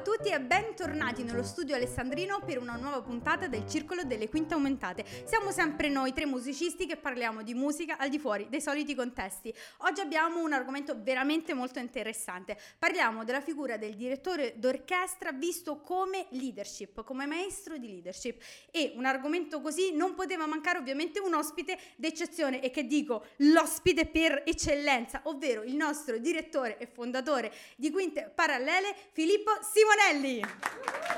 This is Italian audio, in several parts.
A tutti e bentornati nello studio alessandrino per una nuova puntata del Circolo delle Quinte Aumentate. Siamo sempre noi tre musicisti che parliamo di musica al di fuori dei soliti contesti. Oggi abbiamo un argomento veramente molto interessante. Parliamo della figura del direttore d'orchestra visto come leadership, come maestro di leadership. E un argomento così non poteva mancare ovviamente un ospite d'eccezione e che dico l'ospite per eccellenza, ovvero il nostro direttore e fondatore di Quinte Parallele, Filippo Simonelli.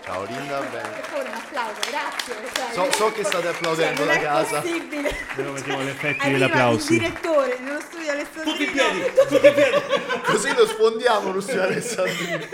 Ciao Linda, bene. Per favore un applauso, grazie. Cioè, So, so che state applaudendo cioè, non da è casa. possibile. Devo mettere gli effetti Arriva degli applausi. il direttore nello studio Alessandrino. Tutti in piedi, tutti in piedi. Così lo sfondiamo lo studio Alessandrino.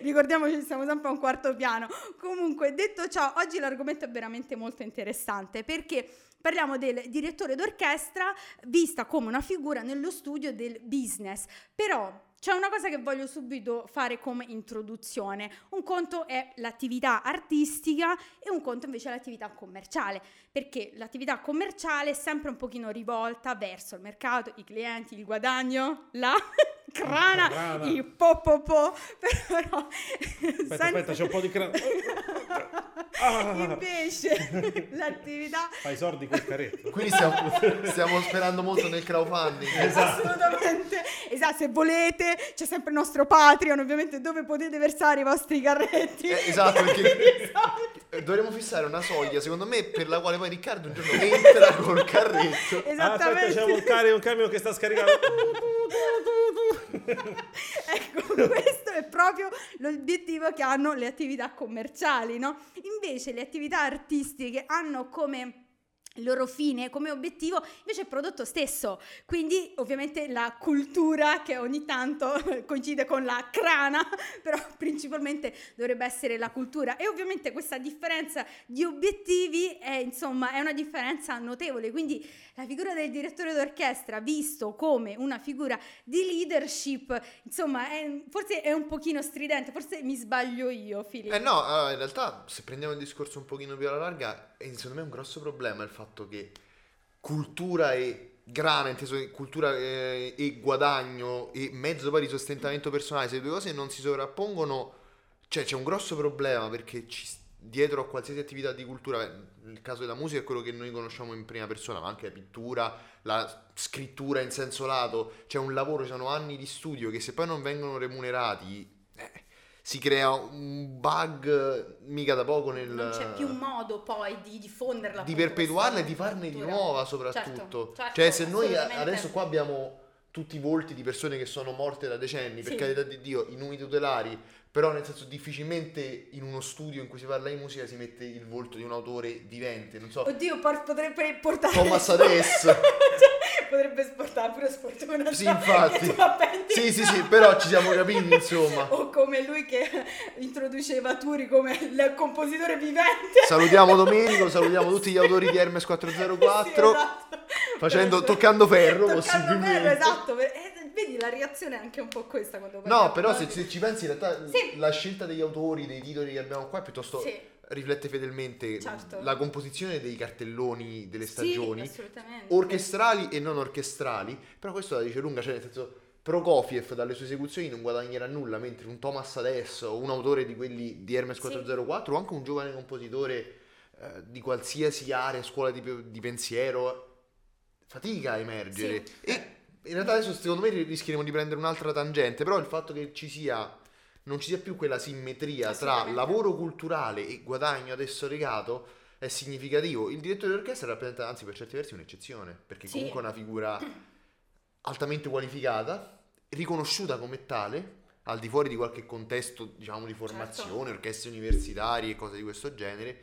Ricordiamoci, siamo sempre a un quarto piano. Comunque, detto ciò, oggi l'argomento è veramente molto interessante perché parliamo del direttore d'orchestra vista come una figura nello studio del business. Però c'è una cosa che voglio subito fare come introduzione. Un conto è l'attività artistica e un conto invece è l'attività commerciale, perché l'attività commerciale è sempre un pochino rivolta verso il mercato, i clienti, il guadagno, la crana, crana. il po po po, però Aspetta, aspetta, c'è un po' di crana. Ah. Invece l'attività Fai i sordi col carretto. Quindi stiamo, stiamo sperando molto nel crowdfunding. Esatto. Assolutamente, esatto, se volete c'è sempre il nostro Patreon ovviamente dove potete versare i vostri carretti. Eh, esatto, perché Esatto. Dovremmo fissare una soglia, secondo me, per la quale poi Riccardo un giorno entra col carretto. Ah, Esattamente. aspetta, c'è un, un camion che sta scaricando. ecco, questo è proprio l'obiettivo che hanno le attività commerciali, no? Invece le attività artistiche hanno come loro fine, come obiettivo, invece il prodotto stesso. Quindi ovviamente la cultura che ogni tanto coincide con la crana, però principalmente dovrebbe essere la cultura. E ovviamente questa differenza di obiettivi è insomma è una differenza notevole. Quindi la figura del direttore d'orchestra, visto come una figura di leadership, insomma, è- forse è un pochino stridente, forse mi sbaglio io, Filippo. Eh no, allora, in realtà se prendiamo il discorso un pochino più alla larga, eh, secondo me è un grosso problema il fatto che cultura e grana, inteso in cultura eh, e guadagno e mezzo poi di sostentamento personale, se le due cose non si sovrappongono, cioè c'è un grosso problema perché ci- dietro a qualsiasi attività di cultura, nel caso della musica è quello che noi conosciamo in prima persona, ma anche la pittura, la scrittura in senso lato, c'è un lavoro, ci sono anni di studio che se poi non vengono remunerati... si crea un bug mica da poco nel... non c'è più modo poi di diffonderla. di perpetuarla e di farne di nuova soprattutto. Certo, certo, cioè se noi adesso qua abbiamo tutti i volti di persone che sono morte da decenni, per Sì. carità di Dio, i numi tutelari, però nel senso difficilmente in uno studio in cui si parla di musica si mette il volto di un autore vivente, non so. Oddio, por- potrebbe portare... Thomas Adès. Cioè, potrebbe sportare pure sfortuna. Sì, so, infatti. Sì, sì, sì, però ci siamo capiti, insomma. O come lui che introduceva Turi come il compositore vivente. Salutiamo Domenico, salutiamo tutti gli autori di Hermes 404. Sì, esatto. Facendo- toccando ferro, Toccando possibilmente. ferro, esatto. E vedi, la reazione è anche un po' questa quando No, però se, se ci pensi in realtà Sì. la scelta degli autori, dei titoli che abbiamo qua è piuttosto Sì. riflette fedelmente Certo. la composizione dei cartelloni delle Sì, stagioni, assolutamente. orchestrali e non orchestrali, però questo la dice lunga, cioè nel senso Prokofiev dalle sue esecuzioni non guadagnerà nulla, mentre un Thomas Adès o un autore di quelli di Hermes Sì. 404 o anche un giovane compositore eh, di qualsiasi area, scuola di, di pensiero, fatica a emergere. E in realtà adesso secondo me rischieremo di prendere un'altra tangente, però il fatto che ci sia non ci sia più quella simmetria tra lavoro culturale e guadagno adesso regato è significativo. Il direttore d'orchestra rappresenta anzi per certi versi un'eccezione, perché Sì. comunque è una figura altamente qualificata, riconosciuta come tale, al di fuori di qualche contesto, diciamo, di formazione, orchestre universitarie e cose di questo genere.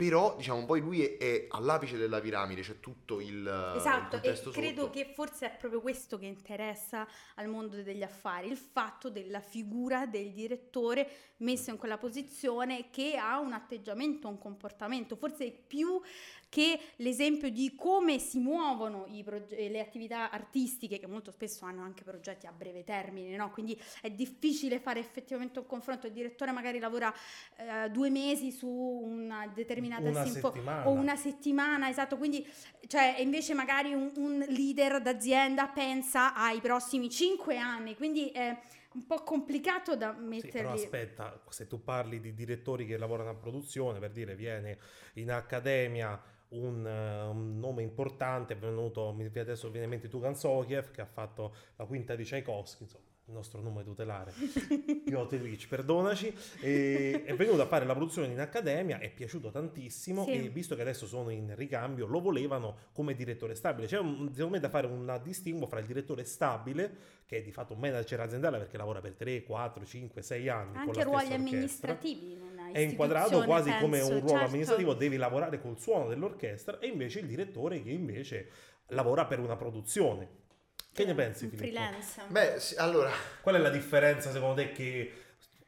Però, diciamo, poi lui è, è all'apice della piramide, c'è tutto il, il Esatto, e contesto credo sotto. che forse è proprio questo che interessa al mondo degli affari, il fatto della figura del direttore messo in quella posizione che ha un atteggiamento, un comportamento, forse più che l'esempio di come si muovono i proge- le attività artistiche che molto spesso hanno anche progetti a breve termine, no? quindi è difficile fare effettivamente un confronto, il direttore magari lavora eh, due mesi su una determinata Una sinfo- settimana. o una settimana, esatto, quindi cioè invece magari un, un leader d'azienda pensa ai prossimi cinque anni, quindi è un po' complicato da Sì, metterli. però aspetta, se tu parli di direttori che lavorano a produzione, per dire viene in accademia un, eh, un nome importante, è venuto, mi adesso viene in mente Tugan Sokiev, che ha fatto la quinta di Tchaikovsky, insomma, il nostro nome tutelare, Piotr Ilyich, perdonaci, e è venuto a fare la produzione in accademia, è piaciuto tantissimo Sì. e visto che adesso sono in ricambio, lo volevano come direttore stabile. C'è un, secondo me da fare un distinguo fra il direttore stabile, che è di fatto un manager aziendale perché lavora per 3, 4, 5, 6 anni. con anche ruoli amministrativi. È inquadrato quasi come penso, un ruolo certo. amministrativo, devi lavorare col suono dell'orchestra e invece il direttore che invece lavora per una produzione. Che ne pensi Un Filippo? freelance. Beh, sì, allora, Qual è la differenza secondo te che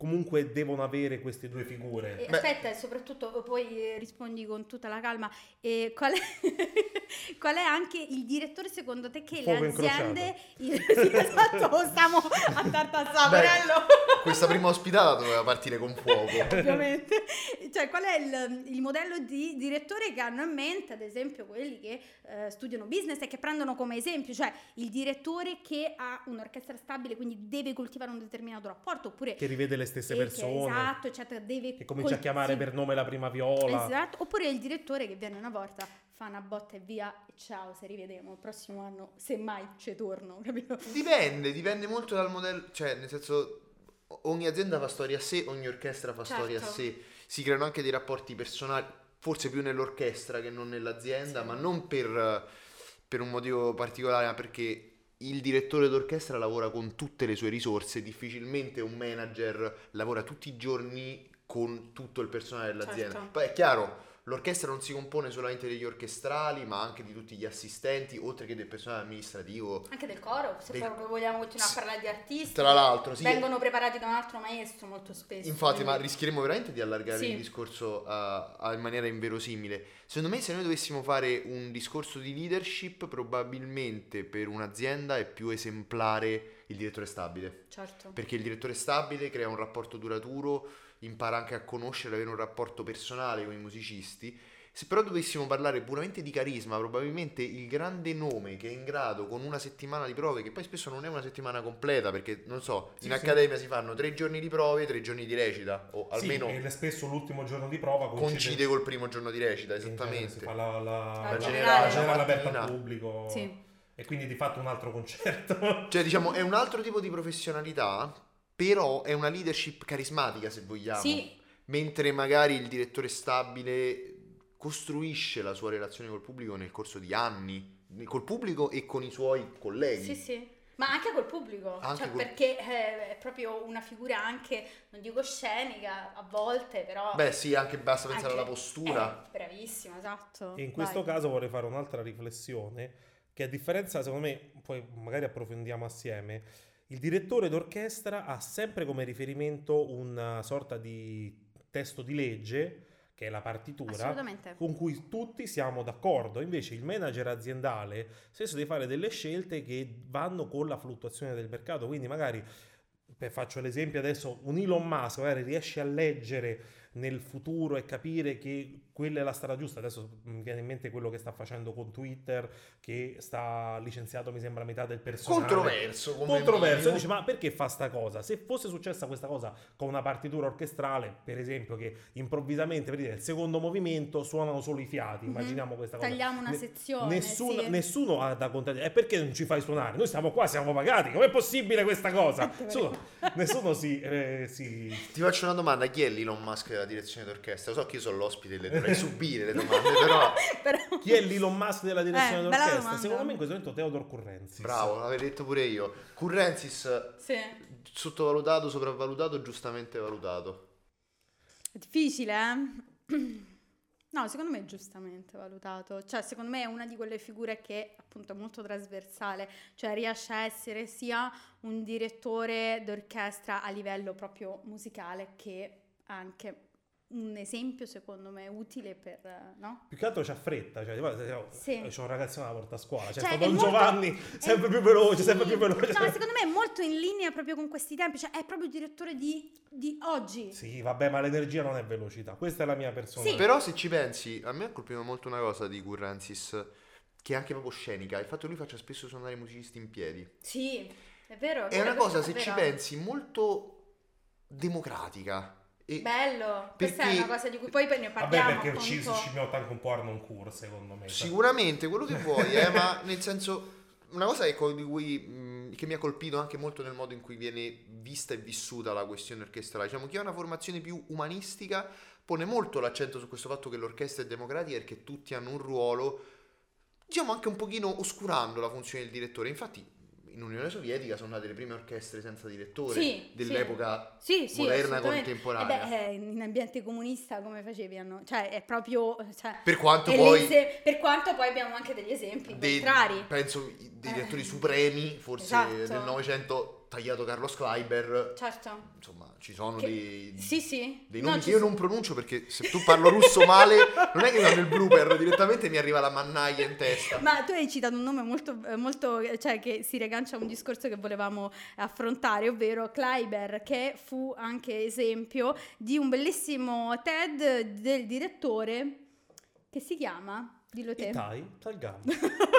comunque devono avere queste due figure? E Beh. aspetta, e soprattutto poi eh, rispondi con tutta la calma. E qual, è, qual è anche il direttore secondo te che Fuoco le aziende... il- sì, esatto, stiamo a tartassare, Beh, questa prima ospitata doveva partire con fuoco. ovviamente. Cioè, qual è il, il modello di direttore che hanno in mente, ad esempio, quelli che eh, studiano business e che prendono come esempio, cioè il direttore che ha un'orchestra stabile, quindi deve coltivare un determinato rapporto, oppure Che rivede le stesse e che- persone, esatto, eccetera, deve che comincia a col- chiamare sì. per nome la prima viola. Esatto, oppure il direttore che viene una volta, fa una botta e via, ciao, se rivedemo, il prossimo anno, semmai ci torno, capito? Dipende, dipende molto dal modello, cioè nel senso ogni azienda fa storia a sé, ogni orchestra fa storia a Certo. sé, si creano anche dei rapporti personali, forse più nell'orchestra che non nell'azienda, ma non per, per un motivo particolare, ma perché il direttore d'orchestra lavora con tutte le sue risorse, difficilmente un manager lavora tutti i giorni con tutto il personale dell'azienda. Certo. Poi è chiaro, l'orchestra non si compone solamente degli orchestrali, ma anche di tutti gli assistenti, oltre che del personale amministrativo. Anche del coro, se Del- proprio vogliamo continuare a parlare di artisti. Tra l'altro, sì. Vengono preparati da un altro maestro molto spesso. Infatti, ma quindi- rischieremo veramente di allargare Sì. il discorso a- in maniera inverosimile. Secondo me, se noi dovessimo fare un discorso di leadership, probabilmente per un'azienda è più esemplare il direttore stabile. Certo. Perché il direttore stabile crea un rapporto duraturo, impara anche a conoscere, avere un rapporto personale con i musicisti. Se però dovessimo parlare puramente di carisma, probabilmente il grande nome che è in grado con una settimana di prove, che poi spesso non è una settimana completa, perché non so, Sì, in sì. accademia si fanno tre giorni di prove, tre giorni di recita, o almeno Sì, e spesso l'ultimo giorno di prova coincide, coincide col primo giorno di recita, esattamente. Si fa la, la, La la- generale. la generale La aperta al pubblico Sì. e quindi di fatto un altro concerto. Cioè, diciamo, è un altro tipo di professionalità, però è una leadership carismatica, se vogliamo. Sì, Mentre magari il direttore stabile costruisce la sua relazione col pubblico nel corso di anni, col pubblico e con i suoi colleghi. sì, sì. Ma anche col pubblico, Anche cioè, col- perché eh, è proprio una figura anche, non dico scenica a volte, però... Beh, sì, anche basta pensare anche- alla postura. Eh, bravissimo, esatto. E in questo Vai. caso vorrei fare un'altra riflessione, che a differenza, secondo me, poi magari approfondiamo assieme, il direttore d'orchestra ha sempre come riferimento una sorta di testo di legge, che è la partitura, con cui tutti siamo d'accordo. Invece il manager aziendale spesso deve fare delle scelte che vanno con la fluttuazione del mercato, quindi magari per- faccio l'esempio adesso, un Elon Musk magari riesce a leggere nel futuro e capire che quella è la strada giusta. Adesso mi viene in mente quello che sta facendo con Twitter, che sta licenziato, mi sembra, metà del personale. Controverso, come Controverso. Dici, ma perché fa sta cosa? Se fosse successa questa cosa con una partitura orchestrale, per esempio, che improvvisamente, per dire, il secondo movimento suonano solo i fiati, immaginiamo questa cosa. Tagliamo una Ne- sezione, Nessuno, sì. nessuno ha da contare. E perché non ci fai suonare? Noi siamo qua, siamo pagati. Com'è possibile questa cosa? Nessuno, nessuno si, eh, si- Ti faccio una domanda, chi è l'Elon Musk della direzione d'orchestra? Lo so che io sono l'ospite, le dovrei subire le domande, però Però- Chi è l'Elon Musk della direzione Eh, d'orchestra? Secondo me in questo momento Theodore Currenzi. bravo, l'avevo detto pure io. Currenzis Sì. sottovalutato, sopravvalutato, giustamente valutato. È difficile, eh? No, secondo me è giustamente valutato. Cioè, secondo me è una di quelle figure che appunto è molto trasversale, cioè riesce a essere sia un direttore d'orchestra a livello proprio musicale che anche un esempio, secondo me, utile per, no? Più che altro c'ha fretta, cioè, io- Sì. c'ho un ragazzino alla porta a scuola, cioè, Cioè, è Don molto- Giovanni sempre è- più veloce, sempre sì. più veloce. No, secondo me è molto in linea proprio con questi tempi, cioè è proprio il direttore di, di oggi. Sì, vabbè, ma l'energia non è velocità, questa è la mia personalità. Però se ci pensi, a me ha colpito molto una cosa di Currenzis, che è anche proprio scenica, il fatto che lui faccia spesso suonare i musicisti in piedi. Sì, è vero. È una vero, cosa, se è ci pensi, molto democratica. E Bello, questa è Perché- una cosa di cui poi ne Vabbè, parliamo. perché ci, appunto. ci miotta anche un po' Arnon Kur, secondo me. Sicuramente quello che vuoi, eh, ma nel senso, una cosa ecco, di cui, mh, che mi ha colpito anche molto nel modo in cui viene vista e vissuta la questione orchestrale. Diciamo, chi ha una formazione più umanistica pone molto l'accento su questo fatto che l'orchestra è democratica e che tutti hanno un ruolo, diciamo anche un pochino oscurando la funzione del direttore. Infatti, in Unione Sovietica sono nate le prime orchestre senza direttore Sì, dell'epoca Sì, sì, moderna contemporanea. Eh beh, eh, in ambiente comunista come facevi? hanno- Cioè, è proprio... Cioè, Per quanto poi- per quanto poi abbiamo anche degli esempi dei- contrari. penso dei Eh. direttori supremi, forse Esatto. del Novecento, tagliato Carlos Kleiber. Certo. Insomma, ci sono Che- dei, Sì, sì. dei No, nomi ci che io so- non pronuncio perché se tu parlo russo male, non è che vanno nel blooper, direttamente mi arriva la mannaia in testa. Ma tu hai citato un nome molto, eh, molto, eh, cioè che si riaggancia a un discorso che volevamo affrontare, ovvero Kleiber, che fu anche esempio di un bellissimo TED del direttore che si chiama, dillo te. Itai, Talgam.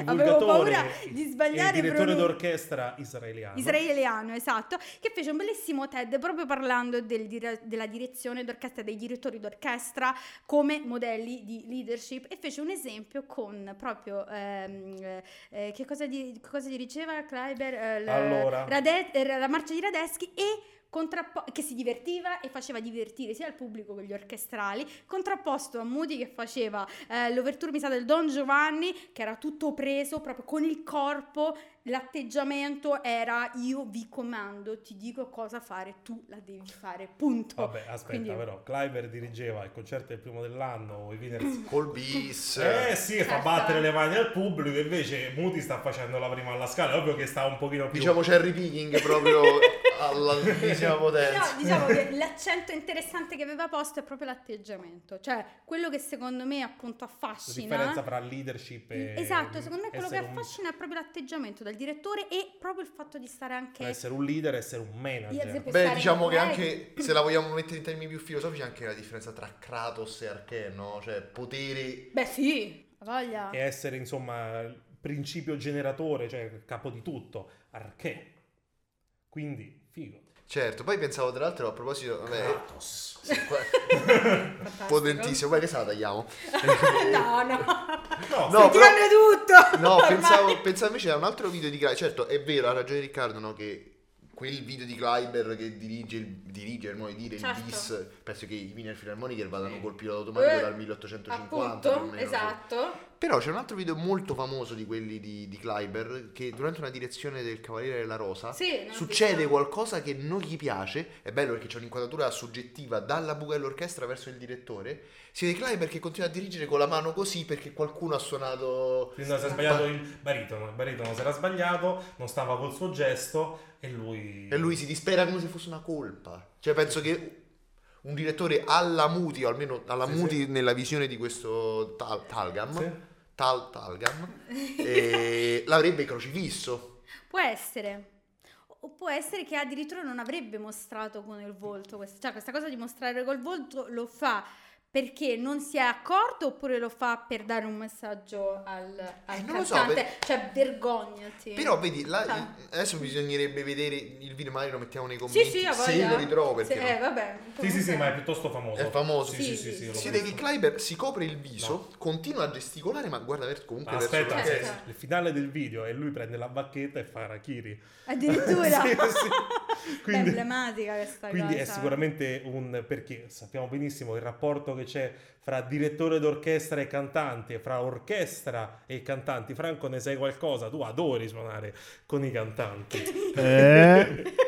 ok, avevo paura di sbagliare il direttore pronun- d'orchestra israeliano. Israeliano, esatto, che fece un bellissimo TED proprio parlando del dire- della direzione d'orchestra, dei direttori d'orchestra come modelli di leadership e fece un esempio con proprio, ehm, eh, eh, che cosa, di, cosa dirigeva Kleiber? Eh, l- Allora. Rade- eh, la marcia di Radeschi e contrappo- che si divertiva e faceva divertire sia il pubblico che gli orchestrali, contrapposto a Moody che faceva eh, l'ouverture mi sa del Don Giovanni, che era tutto preso proprio con il corpo, l'atteggiamento era io vi comando, ti dico cosa fare, tu la devi fare, punto. Vabbè, aspetta, Quindi- però, Kleiber dirigeva il concerto del primo dell'anno, i Winners Col bis. Eh sì, fa Certo. battere le mani al pubblico, invece Muti sta facendo la prima alla scala, è ovvio che sta un pochino più... Diciamo cherry picking proprio all'altissima Però potenza. diciamo che l'accento interessante che aveva posto è proprio l'atteggiamento, cioè quello che secondo me appunto la affascina. differenza tra leadership e... Esatto, secondo me quello che essere un- affascina è proprio l'atteggiamento del direttore e proprio il fatto di stare anche... Essere un leader essere un manager. Beh, diciamo che anche se la vogliamo mettere in termini più filosofici, anche la differenza tra Kratos e Arché, no? Cioè, potere. Beh sì, voglia. E essere, insomma, il principio generatore, cioè capo di tutto. Arché. Quindi, figo. Certo, poi pensavo tra l'altro a proposito. Vabbè, Kratos. potentissimo. Poi che se la tagliamo? no, no. No, No, però- tutto. No, pensavo, pensavo invece a un altro video di Kleiber. Certo, è vero, ha ragione Riccardo, no? Che quel video di Kleiber che dirige, il- dirige di dire, Certo. il bis, penso che i Wiener Philharmoniker vadano col pilota automatico Eh, dal 1850. più o Appunto, esatto. Però c'è un altro video molto famoso di quelli di, di Kleiber che durante una direzione del Cavaliere della Rosa Sì, succede visto. qualcosa che non gli piace. È bello perché c'è un'inquadratura soggettiva dalla buca dell'orchestra verso il direttore. Si vede Kleiber che continua a dirigere con la mano così perché qualcuno ha suonato. Quindi si è sbagliato il baritono, il baritono si era sbagliato, non stava col suo gesto e lui... E lui si dispera come se fosse una colpa. Cioè, penso che un direttore alla Muti, o almeno alla Sì, Muti sì. nella visione di questo Tal- Talgam, Sì. Tal- Talgam, eh, l'avrebbe crocifisso. Può essere. O può essere che addirittura non avrebbe mostrato con il volto, questa, cioè questa cosa di mostrare col volto lo fa perché non si è accorto oppure lo fa per dare un messaggio al, al Eh, non so, cantante? per- Cioè vergognati. Però vedi, là- Cioè. adesso bisognerebbe vedere il video, magari lo mettiamo nei sì, commenti, sì, ha se lo ritrovo perché Sì, no. eh, vabbè. Sì, sì, sì, ma è piuttosto famoso. È famoso. Sì, Sì, sì, sì, sì, sì, sì. Kleiber si copre il viso, continua a gesticolare, ma guarda comunque Ma verso Aspetta, l'orchestra. Certo. se- il finale del video e lui prende la bacchetta e fa Harakiri. Addirittura. Sì, sì. È Quindi- emblematica questa Quindi cosa. è sicuramente un perché sappiamo benissimo il rapporto che c'è fra direttore d'orchestra e cantante, fra orchestra e cantanti. Franco, ne sai qualcosa? Tu adori suonare con i cantanti. Eh?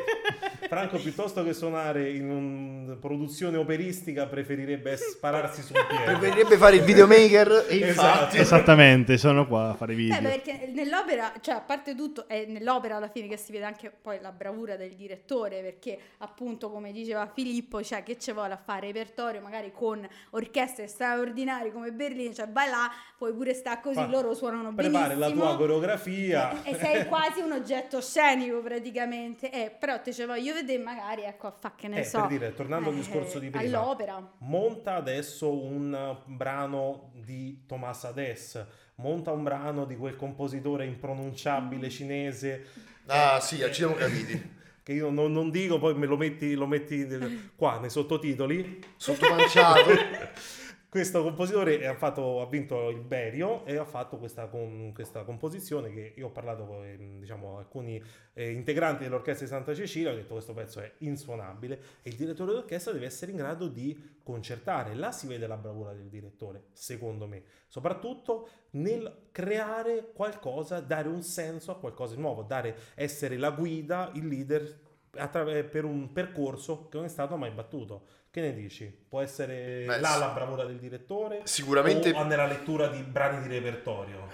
Franco, piuttosto che suonare in una produzione operistica, preferirebbe spararsi sul piede. Preferirebbe fare il videomaker e Esatto. Esattamente, sono qua a fare Beh, video. perché nell'opera, cioè a parte tutto, è nell'opera alla fine che si vede anche poi la bravura del direttore, perché appunto come diceva Filippo, cioè che ci vuole a fare repertorio magari con orchestre straordinarie come Berlino, cioè vai là, puoi pure stare così, Fa- loro suonano Prepari la benissimo. tua coreografia. E sei quasi un oggetto scenico praticamente, eh, però te ce voglio vedere magari, ecco, a fa che ne Eh, so. per dire, tornando al eh, discorso di prima. All'opera. monta adesso un brano di Thomas Ades, monta un brano di quel compositore impronunciabile cinese. Ah eh, sì, ci siamo capiti. Che io non, non dico, poi me lo metti, lo metti nel- qua nei sottotitoli. Sottopanciato. Questo compositore ha, fatto- ha vinto il Berio e ha fatto questa, com- questa composizione che io ho parlato con ehm, diciamo, alcuni eh, integranti dell'orchestra di Santa Cecilia, ho detto questo pezzo è insuonabile e il direttore d'orchestra deve essere in grado di concertare. Là si vede la bravura del direttore, secondo me, soprattutto nel creare qualcosa, dare un senso a qualcosa di nuovo, dare, essere la guida, il leader attraver- per un percorso che non è stato mai battuto. Che ne dici? Può essere Beh, là la bravura del direttore? Sicuramente- O nella lettura di brani di repertorio?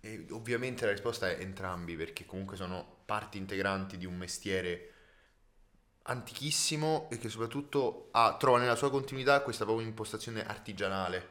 E ovviamente la risposta è entrambi, perché comunque sono parti integranti di un mestiere antichissimo e che soprattutto ha- trova nella sua continuità questa propria impostazione artigianale,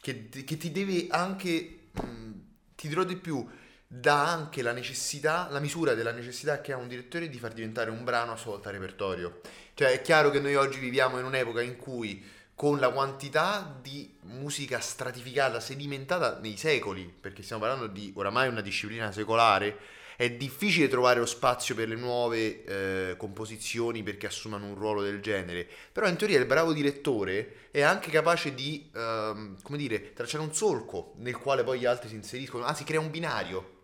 che, che ti deve anche, mh, ti dirò di più, dà anche la necessità, la misura della necessità che ha un direttore di far diventare un brano a sua volta repertorio. Cioè è chiaro che noi oggi viviamo in un'epoca in cui con la quantità di musica stratificata, sedimentata nei secoli, perché stiamo parlando di oramai una disciplina secolare, è difficile trovare lo spazio per le nuove eh, composizioni perché assumano un ruolo del genere. Però in teoria il bravo direttore è anche capace di, ehm, come dire, tracciare un solco nel quale poi gli altri si inseriscono, anzi crea un binario.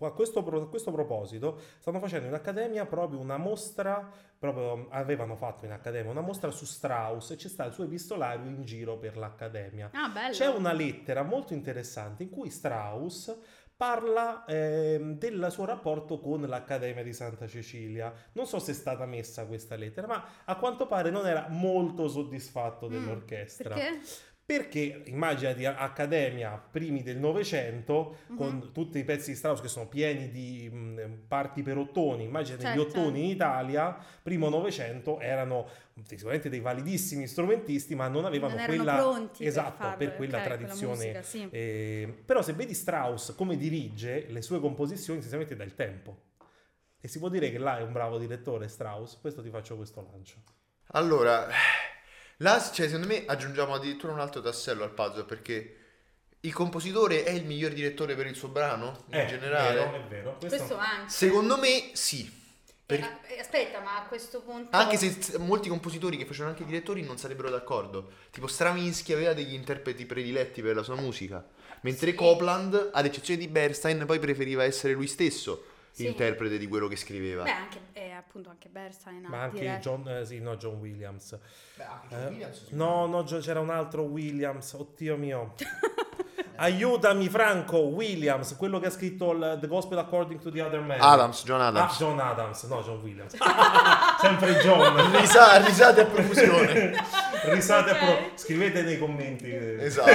A questo, a questo proposito, stanno facendo in accademia proprio una mostra, proprio avevano fatto in accademia una mostra su Strauss e c'è stato il suo epistolario in giro per l'accademia. Ah, bello. C'è una lettera molto interessante in cui Strauss parla ehm, del suo rapporto con l'Accademia di Santa Cecilia. Non so se è stata messa questa lettera, ma a quanto pare non era molto soddisfatto Mm, dell'orchestra. Perché? Perché immaginati Accademia primi del Novecento Mhm. con tutti i pezzi di Strauss che sono pieni di mh, parti per ottoni, immaginati gli Certo. ottoni in Italia, primo Novecento erano sicuramente dei validissimi strumentisti, ma non avevano Non quella pronti per esatto, farlo, per quella ok, quella tradizione. musica, sì. eh, però se vedi Strauss come dirige le sue composizioni, essenzialmente dà il tempo. E si può dire che là è un bravo direttore Strauss, questo ti faccio questo lancio. Allora, là, cioè, secondo me aggiungiamo addirittura un altro tassello al puzzle perché il compositore è il miglior direttore per il suo brano in Eh, generale. È vero, è vero. Questo- Questo anche. Secondo me sì. Per- Eh, eh, aspetta, ma a questo punto... Anche se molti compositori che facevano anche i direttori non sarebbero d'accordo. Tipo Stravinsky aveva degli interpreti prediletti per la sua musica. Mentre Sì. Copland, ad eccezione di Bernstein, poi preferiva essere lui stesso Sì. interprete di quello che scriveva. Beh, anche, eh, appunto, anche Bernstein Ma anche diretto. John, eh, sì, no, John Williams. Beh, anche Eh, John Williams, no, no, c'era un altro Williams, oddio mio. Aiutami Franco, Williams, quello che ha scritto il The Gospel According to the Other Man. Adams, John Ah, Adams. John Adams, no, John Williams. Sempre John. Risa- risate a profusione. Risate a Ok. pro- Scrivete nei commenti. esatto.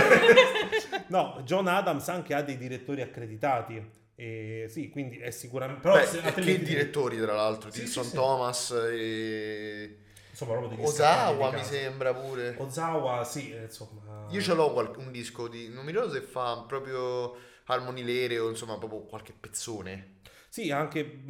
No, John Adams anche ha dei direttori accreditati. E sì, quindi è sicuramente... Però Beh, se- che direttori, tra l'altro, Sì, Tilson sì. Thomas e Insomma, di mi sembra pure. Ozawa, sì, eh, insomma... Io ce l'ho qual- un disco di. Non mi ricordo se fa proprio Harmony Lere o insomma proprio qualche pezzone. Sì, anche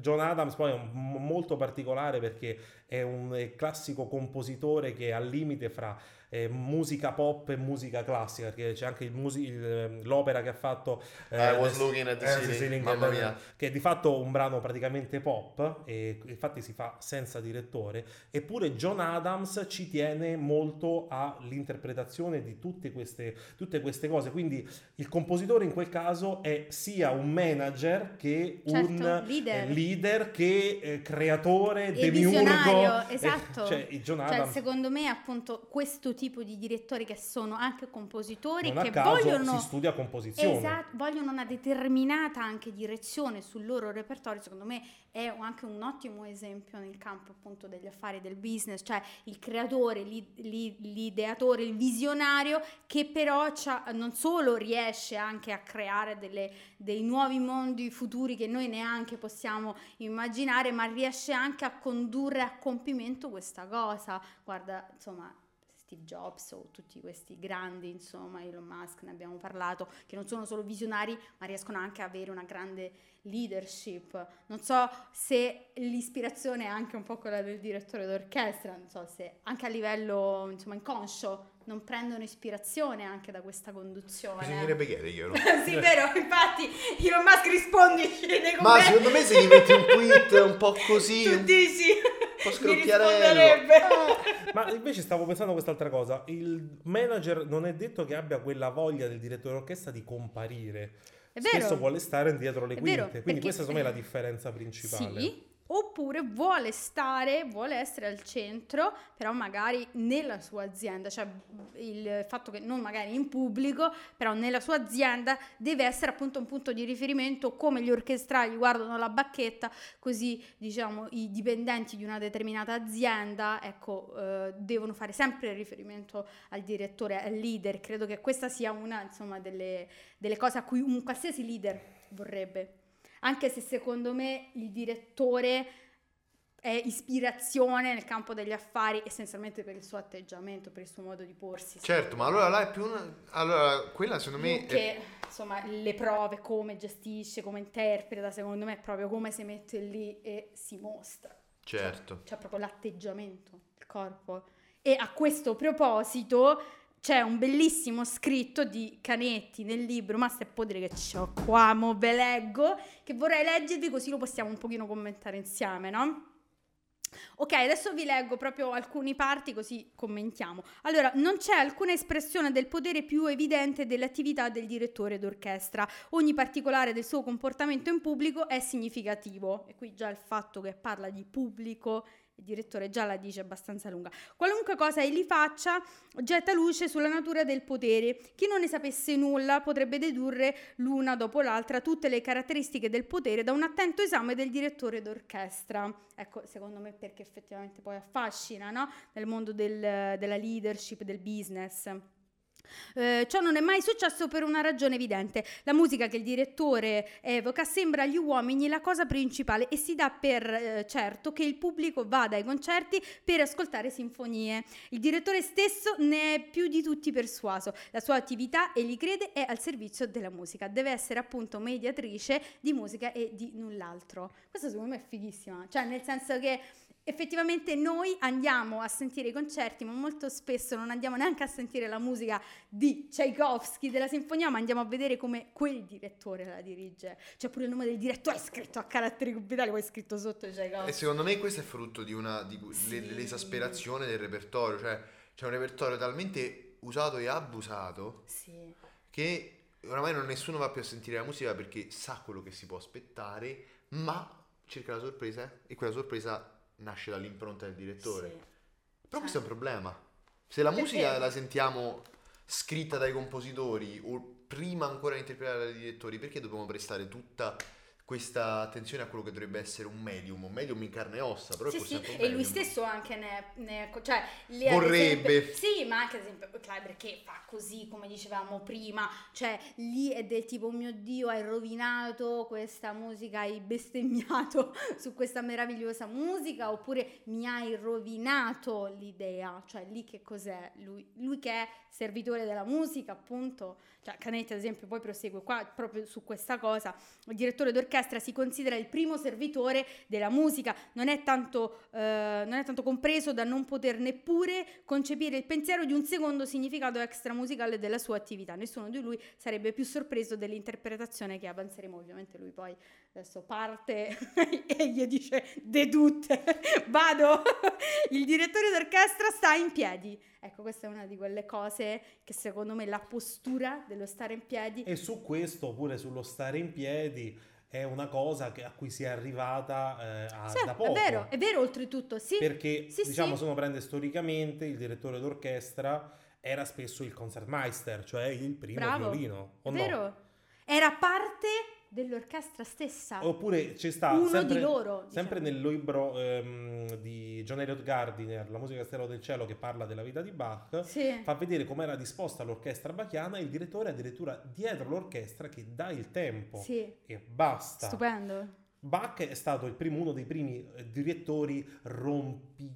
John Adams poi è un- molto particolare perché è un classico compositore che è al limite fra eh, musica pop e musica classica, perché c'è anche il musi- il, eh, l'opera che ha fatto I was looking at the eh, ceiling, ceiling, mamma eh, mia. che è di fatto un brano praticamente pop e infatti si fa senza direttore, eppure John Adams ci tiene molto all'interpretazione di tutte queste, tutte queste cose, quindi il compositore in quel caso è sia un manager che Certo, un leader. eh, leader che eh, creatore, E demiurgo. Eh, esatto. cioè, John Cioè, Adams secondo me, appunto, questo tipo di direttori che sono anche compositori, non che vogliono... si studia composizione. Esatto, vogliono una determinata anche direzione sul loro repertorio, secondo me è anche un ottimo esempio nel campo appunto degli affari del business, cioè il creatore, l'i- l'i- l'ideatore, il visionario che però non solo riesce anche a creare delle- dei nuovi mondi futuri che noi neanche possiamo immaginare, ma riesce anche a condurre a compimento questa cosa. Guarda, insomma, Steve Jobs o tutti questi grandi, insomma, Elon Musk, ne abbiamo parlato, che non sono solo visionari, ma riescono anche a avere una grande leadership. Non so se l'ispirazione è anche un po' quella del direttore d'orchestra, non so se anche a livello, insomma, inconscio non prendono ispirazione anche da questa conduzione. Bisognerebbe chiederglielo. sì, vero, infatti Elon Musk rispondici nei Ma commenti. secondo me se gli metti un tweet un po' così, tu un dici po' mi scrocchiarello. risponderebbe. Ma invece stavo pensando a quest'altra cosa. Il manager non è detto che abbia quella voglia del direttore d'orchestra di comparire. È vero. Spesso vuole stare dietro le È quinte. vero, Quindi perché- questa secondo me è la differenza principale. Sì, oppure vuole stare, vuole essere al centro, però magari nella sua azienda, cioè il fatto che non magari in pubblico, però nella sua azienda deve essere appunto un punto di riferimento come gli orchestrali guardano la bacchetta, così diciamo i dipendenti di una determinata azienda, ecco, eh, devono fare sempre riferimento al direttore, al leader. Credo che questa sia una, insomma, delle, delle cose a cui un qualsiasi leader vorrebbe anche se secondo me il direttore è ispirazione nel campo degli affari essenzialmente per il suo atteggiamento, per il suo modo di porsi. Certo, ma allora là è più una... Allora, quella secondo me... Più è- che insomma le prove, come gestisce, come interpreta, secondo me è proprio come si mette lì e si mostra. Certo. C'è proprio l'atteggiamento, il corpo. E a questo proposito c'è un bellissimo scritto di Canetti nel libro, ma se può che c'ho qua, mo ve leggo, che vorrei leggervi così lo possiamo un pochino commentare insieme, no? Ok, adesso vi leggo proprio alcune parti così commentiamo. Allora, non c'è alcuna espressione del potere più evidente dell'attività del direttore d'orchestra. Ogni particolare del suo comportamento in pubblico è significativo. E qui già il fatto che parla di pubblico, il direttore già la dice abbastanza lunga. Qualunque cosa egli faccia getta luce sulla natura del potere. Chi non ne sapesse nulla potrebbe dedurre l'una dopo l'altra tutte le caratteristiche del potere da un attento esame del direttore d'orchestra. Ecco, secondo me perché effettivamente poi affascina, no? Nel mondo del- della leadership, del business. Eh, ciò non è mai successo per una ragione evidente. La musica che il direttore evoca sembra agli uomini la cosa principale e si dà per eh, certo che il pubblico vada ai concerti per ascoltare sinfonie. Il direttore stesso ne è più di tutti persuaso. La sua attività, egli crede, è al servizio della musica. Deve essere appunto mediatrice di musica e di null'altro. Questo secondo me è fighissima. Cioè, nel senso che effettivamente noi andiamo a sentire i concerti, ma molto spesso non andiamo neanche a sentire la musica di Tchaikovsky della sinfonia, ma andiamo a vedere come quel direttore la dirige. C'è pure il nome del direttore scritto a caratteri capitali, poi è scritto sotto E Tchaikovsky. secondo me questo è frutto di una di, Sì. le- dell'esasperazione del repertorio, cioè c'è un repertorio talmente usato e abusato Sì. che oramai non nessuno va più a sentire la musica perché sa quello che si può aspettare, ma cerca la sorpresa e quella sorpresa nasce dall'impronta del direttore. Sì. Però questo è un Cioè. problema. Se la Perché? musica la sentiamo scritta dai compositori o prima ancora interpretata dai direttori, perché dobbiamo prestare tutta questa attenzione a quello che dovrebbe essere un medium, un medium in carne e ossa, però è Sì, pur sì, e lui stesso anche ne, ne cioè, Vorrebbe. esempio- sì, ma anche ad esempio Kleber che fa così, come dicevamo prima, cioè lì è del tipo, oh mio Dio, hai rovinato questa musica, hai bestemmiato su questa meravigliosa musica, oppure mi hai rovinato l'idea, cioè lì che cos'è? Lui, lui che è servitore della musica, appunto, cioè Canetti ad esempio poi prosegue qua proprio su questa cosa, il direttore d'orchestra si considera il primo servitore della musica, non è tanto, eh, non è tanto compreso da non poter neppure concepire il pensiero di un secondo significato extramusicale della sua attività. Nessuno di lui sarebbe più sorpreso dell'interpretazione che avanzeremo. Ovviamente lui poi adesso parte e gli dice de tutte, vado, il direttore d'orchestra sta in piedi. Ecco, questa è una di quelle cose che secondo me la postura dello stare in piedi E su questo, pure sullo stare in piedi, è una cosa che- a cui si è arrivata eh, a- Sì, da poco. è vero, è vero oltretutto, sì. Perché, Sì, diciamo, sì. se uno prende storicamente, il direttore d'orchestra era spesso il concertmeister, cioè il primo Bravo, violino. è O no? vero. Era parte dell'orchestra stessa. Oppure c'è sta Uno sempre, di loro, sempre diciamo. nel libro ehm, di John Elliott Gardiner, La musica Stella del cielo, che parla della vita di Bach, Sì. fa vedere come era disposta l'orchestra bachiana e il direttore addirittura dietro l'orchestra che dà il tempo Sì. e basta. Stupendo. Bach è stato il primo, uno dei primi eh, direttori rompi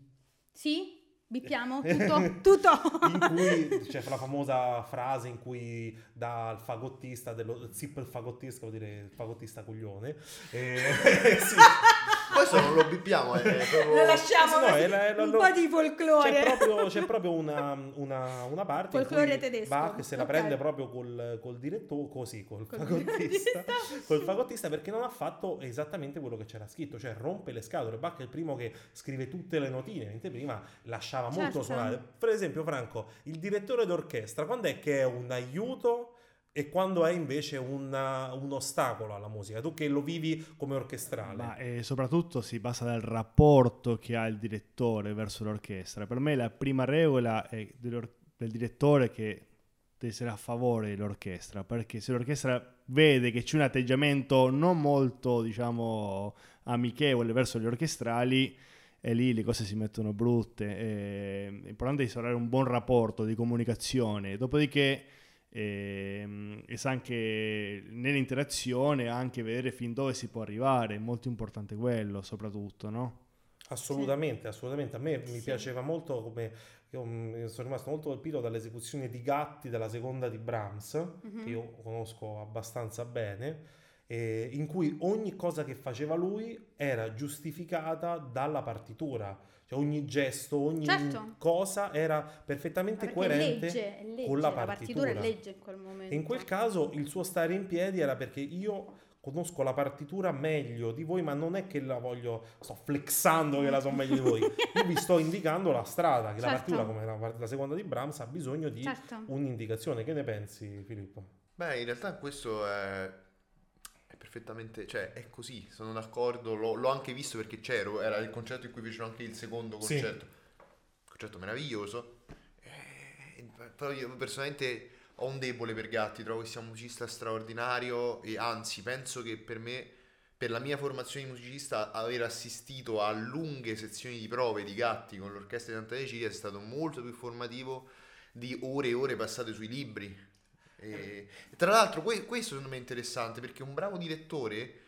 Sì? Bippiamo tutto? tutto. in cui c'è la famosa frase in cui dà al fagottista dello zip il fagottista vuol dire il fagottista coglione e, sì, Questo non lo bippiamo, è proprio... Lo lasciamo no, così, era- lo- un lo- po' di folklore. c'è proprio, c'è proprio una, una, una parte in Folklore cui tedesco, Bach se la ok. prende proprio col, col direttore così col, Col fagottista fagottista. col fagottista perché non ha fatto esattamente quello che c'era scritto cioè rompe le scatole Bach è il primo che scrive tutte le notine mentre prima lasciava molto Certo. suonare per esempio Franco il direttore d'orchestra quando è che è un aiuto e quando è invece una- un ostacolo alla musica tu che lo vivi come orchestrale Ma eh, soprattutto si basa dal rapporto che ha il direttore verso l'orchestra. Per me la prima regola è del direttore che deve essere a favore dell'orchestra, perché se l'orchestra vede che c'è un atteggiamento non molto, diciamo, amichevole verso gli orchestrali, e lì le cose si mettono brutte. eh, È importante instaurare un buon rapporto di comunicazione. Dopodiché ehm, e sa anche nell'interazione anche vedere fin dove si può arrivare, è molto importante quello soprattutto, no? Assolutamente, assolutamente. A me mi Sì. piaceva molto come io sono rimasto molto colpito dall'esecuzione di Gatti della seconda di Brahms, Mhm. che io conosco abbastanza bene, eh, in cui ogni cosa che faceva lui era giustificata dalla partitura. Cioè ogni gesto, ogni Certo. cosa era perfettamente Perché coerente legge, legge, con la la partitura partitura. è legge in quel momento. E in quel caso il suo stare in piedi era perché io conosco la partitura meglio di voi, ma non è che la voglio, sto flexando che la so meglio di voi. Io vi sto indicando la strada, che la Certo. partitura, come la, la seconda di Brahms, ha bisogno di Certo. un'indicazione. Che ne pensi, Filippo? Beh, in realtà questo è perfettamente, cioè è così, sono d'accordo, l'ho, l'ho anche visto perché c'ero, era il concerto in cui fecero anche il secondo Sì. concerto, concerto meraviglioso, Eh, però io personalmente ho un debole per Gatti, trovo che sia un musicista straordinario e anzi penso che per me, per la mia formazione di musicista, aver assistito a lunghe sezioni di prove di Gatti con l'orchestra di Santa Cecilia è stato molto più formativo di ore e ore passate sui libri. E, tra l'altro, que- questo secondo me è interessante perché un bravo direttore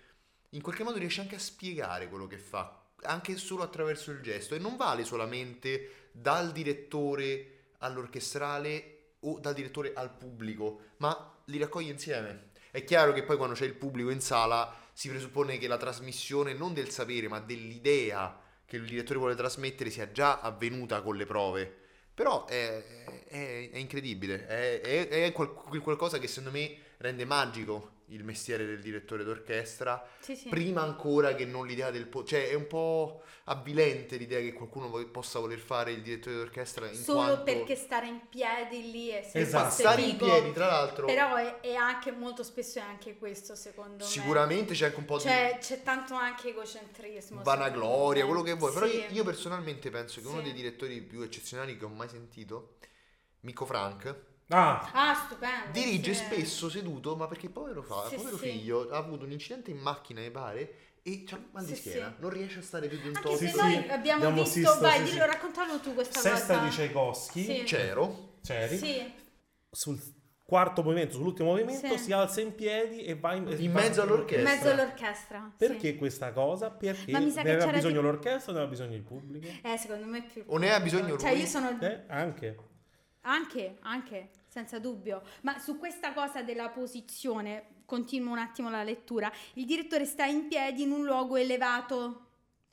in qualche modo riesce anche a spiegare quello che fa, anche solo attraverso il gesto, e non vale solamente dal direttore all'orchestrale o dal direttore al pubblico, ma li raccoglie insieme. È chiaro che poi quando c'è il pubblico in sala si presuppone che la trasmissione non del sapere, ma dell'idea che il direttore vuole trasmettere sia già avvenuta con le prove. Però è, è- è incredibile, è, è- qualcosa che secondo me rende magico il mestiere del direttore d'orchestra, Sì, sì. prima ancora che non l'idea del... Po- cioè è un po' avvilente l'idea che qualcuno vo- possa voler fare il direttore d'orchestra in Solo quanto... perché stare in piedi lì è sempre Esatto. Stare in piedi, tra l'altro, Però è, è anche molto spesso è anche questo, secondo me. sicuramente c'è anche un po' di... C'è, c'è tanto anche egocentrismo. vanagloria, quello che vuoi. me. Però Sì. io, io personalmente penso che uno Sì. dei direttori più eccezionali che ho mai sentito, Mico Frank, Ah, Ah, stupendo. dirige sì. spesso seduto, ma perché povero, fa, Sì, povero sì. figlio ha avuto un incidente in macchina, mi pare, e c'ha mal di Sì, schiena, sì. non riesce a stare più di un Anche tot. Sì, noi abbiamo Abbiamo visto, visto, vai, sì, dillo, sì. raccontalo tu questa sesta cosa. di Tchaikovsky, Sì. C'ero, c'eri, Sì, sul quarto movimento, sull'ultimo movimento, Sì. si alza in piedi e va in, In mezzo in all'orchestra. mezzo all'orchestra. sì. Perché questa cosa? Perché Ma mi sa ne aveva bisogno tipo- l'orchestra o ne aveva bisogno il pubblico? Eh, secondo me più. O ne ha bisogno Cioè, lui? io sono Eh, anche. Anche, anche, senza dubbio. Ma su questa cosa della posizione, continuo un attimo la lettura. Il direttore sta in piedi in un luogo elevato,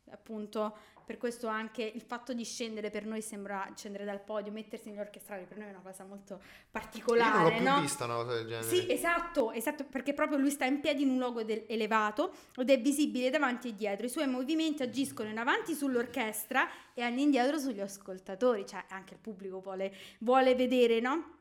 appunto. Per questo anche il fatto di scendere per noi sembra scendere dal podio, mettersi negli orchestrali per noi è una cosa molto Io non particolare, l'ho più no? vista una cosa del genere. Sì, esatto, esatto, perché proprio lui sta in piedi in un luogo del- elevato ed è visibile davanti e dietro. I suoi movimenti agiscono in avanti sull'orchestra e all'indietro sugli ascoltatori, cioè anche il pubblico vuole, vuole vedere, no?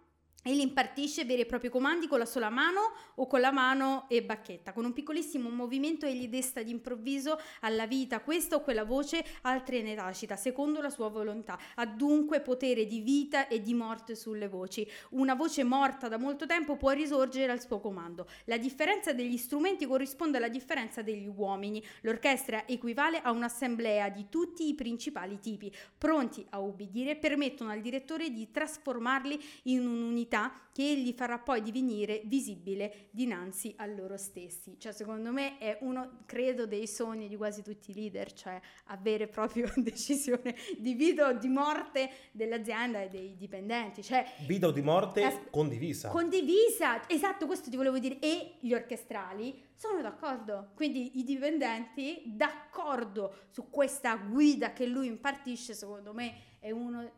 Egli impartisce veri e propri comandi con la sola mano o con la mano e bacchetta. Con un piccolissimo movimento egli desta d'improvviso alla vita questa o quella voce, altre ne tacita, secondo la sua volontà. Ha dunque potere di vita e di morte sulle voci. Una voce morta da molto tempo può risorgere al suo comando. La differenza degli strumenti corrisponde alla differenza degli uomini. L'orchestra equivale a un'assemblea di tutti i principali tipi, pronti a ubbidire, permettono al direttore di trasformarli in un'unità che egli farà poi divenire visibile dinanzi a loro stessi. Cioè, secondo me è uno, credo, dei sogni di quasi tutti i leader, cioè avere proprio decisione di vita o di morte dell'azienda e dei dipendenti. Cioè, Vita o di morte As- condivisa. condivisa, esatto, questo ti volevo dire. E gli orchestrali sono d'accordo. Quindi i dipendenti d'accordo su questa guida che lui impartisce, secondo me è uno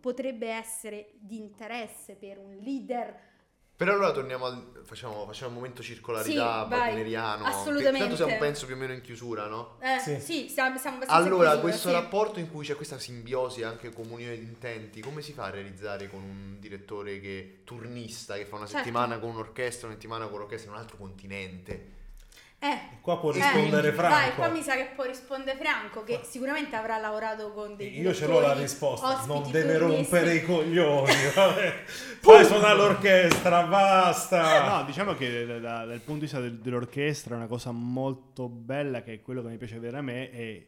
potrebbe essere di interesse per un leader. Però allora torniamo al. Facciamo, facciamo un momento circolarità Sì, wagneriano. Assolutamente. Tanto siamo, penso, più o meno in chiusura, no? Eh, Sì. sì, siamo, siamo abbastanza Allora, chiusura, questo sì. rapporto in cui c'è questa simbiosi anche comunione di intenti, come si fa a realizzare con un direttore che turnista che fa una Certo. settimana con un'orchestra, una settimana con l'orchestra in un altro continente? Eh, Qua può eh, rispondere Vai, Franco. qua mi sa che può rispondere Franco, che sicuramente avrà lavorato con dei Io ce l'ho la risposta, non deve rompere i coglioni. vabbè. Fai suonare l'orchestra, basta. No, diciamo che da- da- dal punto di vista del- dell'orchestra una cosa molto bella che è quello che mi piace vedere a me è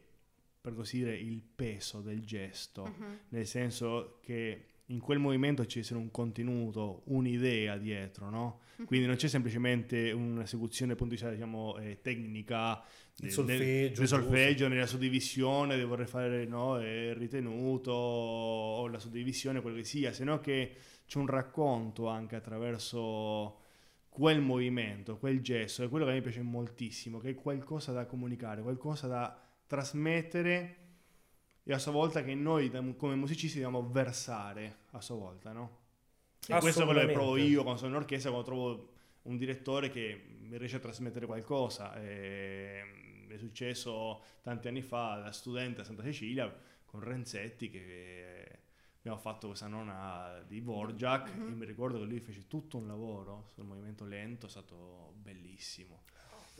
per così dire il peso del gesto, Mhm. nel senso che in quel movimento ci sia un contenuto, un'idea dietro, no? Mhm. Quindi non c'è semplicemente un'esecuzione dal punto di vista diciamo eh, tecnica Il del- solfeggio, del solfeggio nella suddivisione devo vorrei fare no, il ritenuto o la suddivisione quello che sia se no che c'è un racconto anche attraverso quel movimento, quel gesto, è quello che mi piace moltissimo, che è qualcosa da comunicare, qualcosa da trasmettere e a sua volta che noi come musicisti dobbiamo versare a sua volta, no? E questo è quello che provo io quando sono in orchestra, quando trovo un direttore che mi riesce a trasmettere qualcosa. E, mm, è successo tanti anni fa da studente a Santa Cecilia con Renzetti che abbiamo fatto questa nonna di Borjak Mhm. e mi ricordo che lui fece tutto un lavoro sul movimento lento, è stato bellissimo.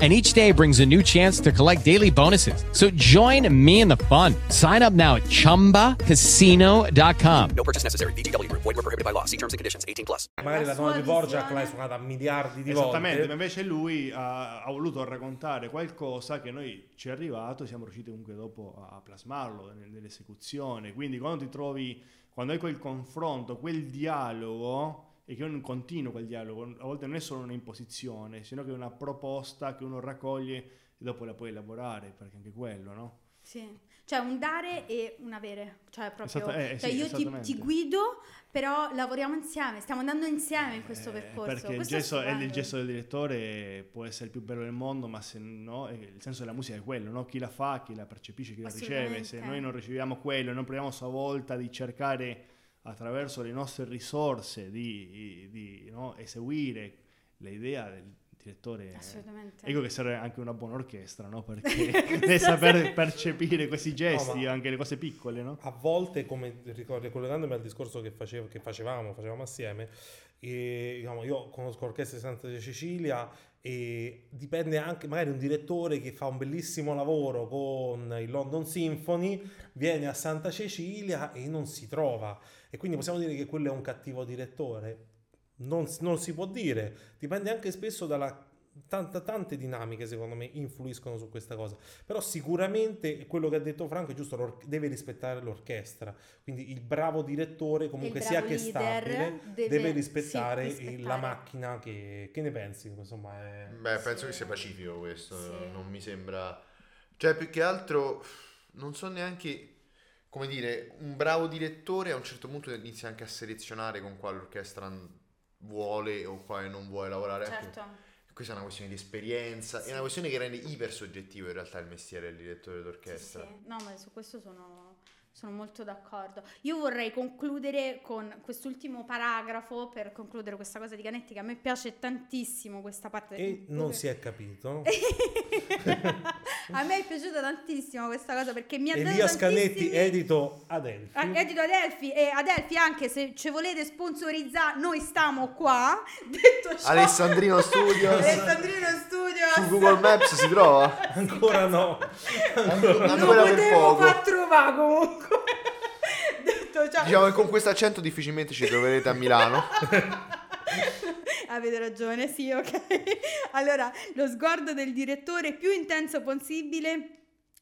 And each day brings a new chance to collect daily bonuses. So join me in the fun. Sign up now at chumbacasino.com. No purchase necessary. VGW Group. Void were prohibited by law. See terms and conditions. 18 plus. Magari la sua di visione- l'hai suonata miliardi di Esattamente, ma invece lui ha, ha voluto raccontare qualcosa che noi ci è arrivato e siamo riusciti comunque dopo a plasmarlo nel- nell'esecuzione. Quindi quando ti trovi, quando hai quel confronto, quel dialogo, e che è un continuo quel dialogo, a volte non è solo un'imposizione, sino che è una proposta che uno raccoglie e dopo la puoi elaborare, perché anche quello, no? Sì, cioè un dare e un avere, cioè proprio, eh, cioè sì, io ti, ti guido, però lavoriamo insieme, stiamo andando insieme in questo Eh, percorso. Perché il Questo è gesto, è il gesto del direttore può essere il più bello del mondo, ma se no, eh, il senso della musica è quello, no? chi la fa, chi la percepisce, chi la riceve. Se noi non riceviamo quello e non proviamo a sua volta di cercare attraverso le nostre risorse di, di, no, eseguire l'idea del direttore. Assolutamente. Ecco che serve anche una buona orchestra, no? Perché deve saper percepire questi gesti, ma- anche le cose piccole, no? A volte, come ricordo, ricollegandomi al discorso che, facevo, che facevamo, facevamo assieme, e, diciamo, io conosco Orchestra di Santa Cecilia e dipende anche, magari un direttore che fa un bellissimo lavoro con il London Symphony, viene a Santa Cecilia e non si trova. E quindi possiamo dire che quello è un cattivo direttore? Non, non si può dire, dipende anche spesso dalla tanta- tante dinamiche secondo me influiscono su questa cosa. Però sicuramente quello che ha detto Franco è giusto, deve rispettare l'orchestra. Quindi il bravo direttore comunque Il sia bravo che stabile deve- deve, sì, rispettare, il- rispettare. la macchina che, che ne pensi? Insomma, è... Beh, penso Sì. che sia pacifico questo, Sì. non mi sembra... Cioè, più che altro, non so neanche, come dire, un bravo direttore a un certo punto inizia anche a selezionare con quale orchestra vuole o quale non vuole lavorare. Anche- Certo. Questa è una questione di esperienza, Sì. è una questione che rende iper soggettivo in realtà il mestiere del direttore Sì, d'orchestra. sì. No, ma su questo sono, sono molto d'accordo. Io vorrei concludere con quest'ultimo paragrafo per concludere questa cosa di Canetti che a me piace tantissimo questa parte. E non si è capito. a me è piaciuta tantissimo questa cosa perché mi ha dato Elias Canetti, tantissimi- edito Adelphi. Ah, Edito Adelphi e Adelphi anche se ci volete sponsorizzare noi stiamo qua detto ciò Alessandrino Studios. Alessandrino Studios Su Google Maps si trova? Ancora no. Ancora, lo ancora per potevo far trovare comunque detto ciò Diciamo che con questo accento difficilmente ci troverete a Milano. Avete ragione, sì, ok. Allora, lo sguardo del direttore più intenso possibile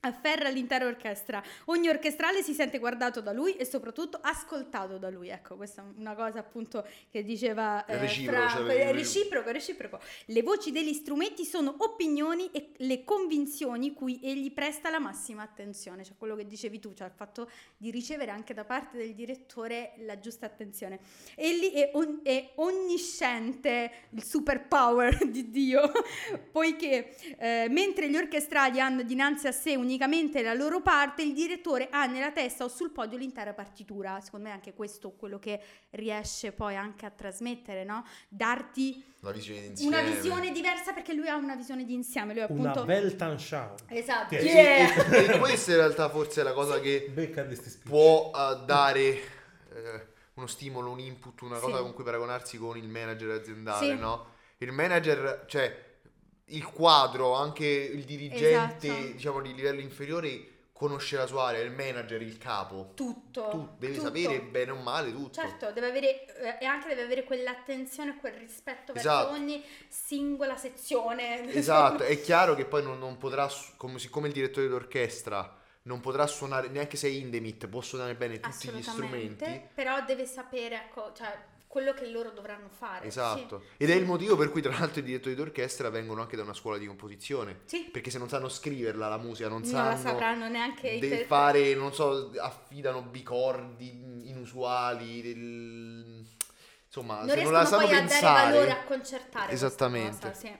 afferra l'intera orchestra. Ogni orchestrale si sente guardato da lui e soprattutto ascoltato da lui. Ecco, questa è una cosa appunto che diceva eh, reciproco, Franco, cioè, reciproco, reciproco. Le voci degli strumenti sono opinioni e le convinzioni cui egli presta la massima attenzione, cioè quello che dicevi tu, cioè il fatto di ricevere anche da parte del direttore la giusta attenzione. Egli è, on- è onnisciente, il superpower di Dio, poiché eh, mentre gli orchestrali hanno dinanzi a sé unicamente la loro parte, il direttore ha nella testa o sul podio l'intera partitura. Secondo me anche questo è quello che riesce poi anche a trasmettere, no? Darti La visione una visione diversa perché lui ha una visione di insieme, lui Una appunto... Weltanschauung. Esatto. E- Yeah. E, e questa in realtà forse è la cosa che può eh, dare eh, uno stimolo, un input, una cosa Sì. con cui paragonarsi con il manager aziendale, Sì. no? Il manager, cioè il quadro, anche il dirigente, Esatto. diciamo di livello inferiore conosce la sua area, il manager, il capo. Tutto. Tu devi tutto. sapere bene o male tutto. Certo, deve avere eh, e anche deve avere quell'attenzione e quel rispetto Esatto. verso ogni singola sezione. Esatto, è chiaro che poi non, non potrà, come, siccome il direttore d'orchestra non potrà suonare, neanche se è Indemit, può suonare bene tutti gli strumenti. però deve sapere, ecco, cioè quello che loro dovranno fare. Esatto, Sì. ed è il motivo per cui tra l'altro i direttori d'orchestra vengono anche da una scuola di composizione, Sì. perché se non sanno scriverla la musica, non Non sanno la sapranno neanche de- fare, non so, affidano bicordi inusuali, del- insomma, non se non la sanno poi a pensare. dare valore a concertare Esattamente. cosa, sì.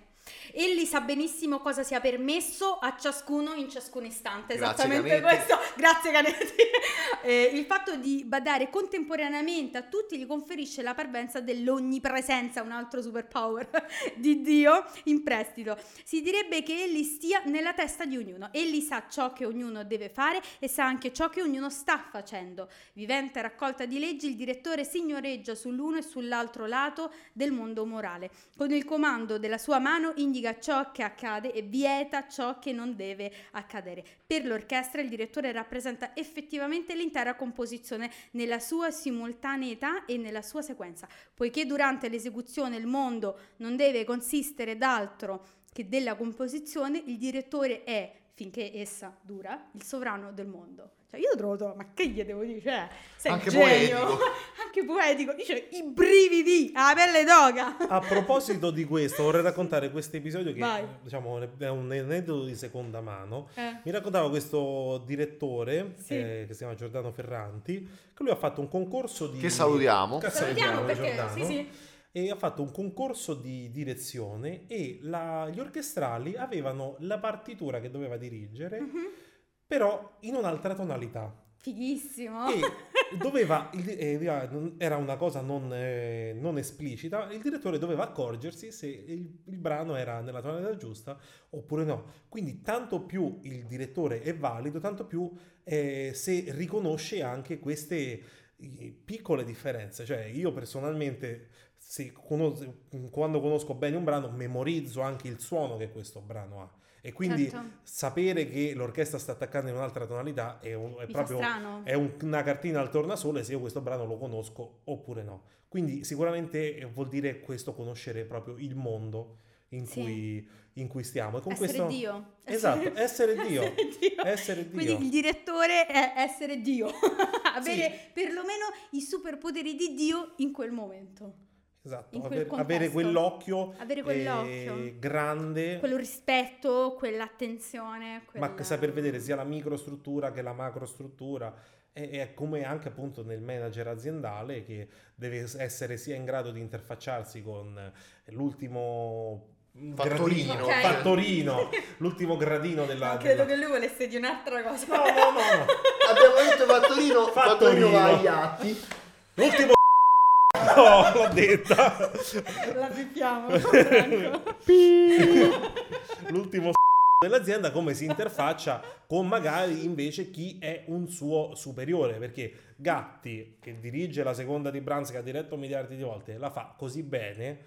Egli sa benissimo cosa sia permesso a ciascuno in ciascun istante. Grazie, Esattamente Canetti. questo. Grazie Canetti. Eh, il fatto di badare contemporaneamente a tutti gli conferisce la parvenza dell'onnipresenza, un altro superpower di Dio in prestito. Si direbbe che egli stia nella testa di ognuno. Egli sa ciò che ognuno deve fare e sa anche ciò che ognuno sta facendo. Vivente raccolta di leggi, il direttore signoreggia sull'uno e sull'altro lato del mondo morale. Con il comando della sua mano indica ciò che accade e vieta ciò che non deve accadere. Per l'orchestra il direttore rappresenta effettivamente l'intera composizione nella sua simultaneità e nella sua sequenza, poiché durante l'esecuzione il mondo non deve consistere d'altro che della composizione, il direttore è, finché essa dura, il sovrano del mondo. Cioè io trovo, trovo- ma che gli devo dire? Cioè, sei Anche genio. poetico. Anche poetico. Dice i brividi alla pelle d'oca. A proposito di questo, vorrei raccontare questo episodio che Vai. diciamo è un aneddoto di seconda mano. Eh. Mi raccontava questo direttore Sì. eh, che si chiama Giordano Ferranti, che lui ha fatto un concorso di... Che salutiamo. Che Salutiamo perché Giordano. sì, sì. E ha fatto un concorso di direzione e la- gli orchestrali avevano la partitura che doveva dirigere, Mhm. però in un'altra tonalità. Fighissimo. E doveva, eh, era una cosa non, eh, non esplicita, il direttore doveva accorgersi se il, il brano era nella tonalità giusta oppure no. Quindi tanto più il direttore è valido, tanto più eh, se riconosce anche queste piccole differenze. Cioè io personalmente, se conos- quando conosco bene un brano, memorizzo anche il suono che questo brano ha. E quindi Certo. sapere che l'orchestra sta attaccando in un'altra tonalità è, un- è proprio è un- una cartina al tornasole se io questo brano lo conosco oppure no. Quindi sicuramente eh, vuol dire questo conoscere proprio il mondo in Sì. cui, in cui stiamo. E con essere questo... Dio. Esatto, essere Dio. Essere Dio. Essere Dio. Quindi il direttore è essere Dio. Avere perlomeno i superpoteri di Dio in quel momento. Esatto, quel aver- contesto. avere quell'occhio, Avere eh, quell'occhio. grande, Quello rispetto, quell'attenzione. ma quella- saper vedere sia la microstruttura che la macrostruttura. È come anche appunto nel manager aziendale che deve essere sia in grado di interfacciarsi con l'ultimo Fattorino. gradino, Ok. fattorino, l'ultimo gradino della... No, credo della- che lui volesse di un'altra cosa. No, no, no, no. Abbiamo detto Fattorino, Fattorino va Fattorino. agli atti. L'ultimo No, l'ho detta. La pippiamo. Franco. L'ultimo dell'azienda come si interfaccia con magari invece chi è un suo superiore perché Gatti che dirige la seconda di Brands che ha diretto miliardi di volte la fa così bene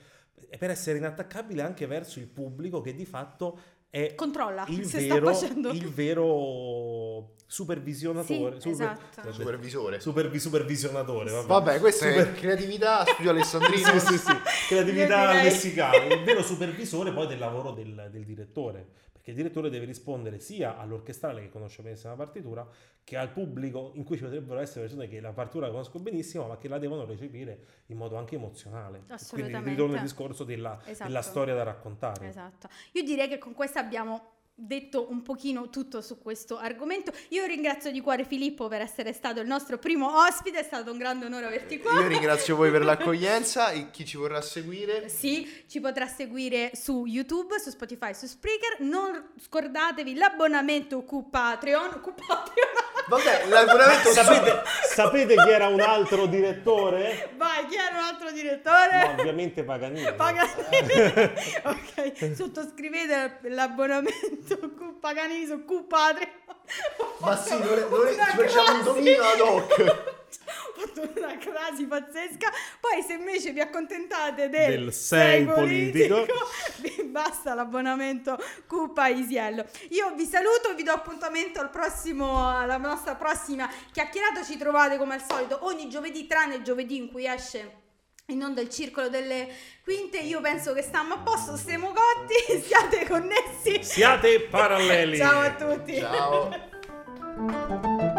per essere inattaccabile anche verso il pubblico che di fatto è Controlla il se vero, sta facendo. il vero supervisionatore Sì, esatto. Supervisore. supervi- supervisionatore vabbè. Vabbè, questa Super- è creatività, studio alessandrino. sì, sì, sì. creatività lessicale, il vero supervisore poi del lavoro del, del direttore, perché il direttore deve rispondere sia all'orchestrale che conosce benissimo la partitura, che al pubblico in cui ci potrebbero essere persone che la partitura la conoscono benissimo, ma che la devono recepire in modo anche emozionale. Quindi Assolutamente. ritorno al discorso della, Esatto. della storia da raccontare. Esatto. Io direi che con questa abbiamo detto un pochino tutto su questo argomento. Io ringrazio di cuore Filippo per essere stato il nostro primo ospite, è stato un grande onore averti qua. Io ringrazio voi per l'accoglienza e chi ci vorrà seguire. Sì, ci potrà seguire su YouTube, su Spotify, su Spreaker. Non scordatevi l'abbonamento Q Patreon. Q Patreon. Vabbè, l'abbonamento Sapete, sapete chi era un altro direttore? Vai, chi era un altro direttore? No, ovviamente Paganini. Paganini. ok, sottoscrivete l'abbonamento Paganini su Q Patreon. Ma sì, non è- non ci facciamo un dominio ad hoc. Ho fatto una crasi pazzesca. Poi, se invece vi accontentate del, Del sei politico. vi basta l'abbonamento Q Paisiello. Io vi saluto, vi do appuntamento al prossimo, alla nostra prossima chiacchierata. Ci trovate come al solito ogni giovedì, tranne il giovedì in cui esce in onda il circolo delle quinte. Io penso che stiamo a posto, stiamo cotti, siate connessi. Siate paralleli. Ciao a tutti. Ciao.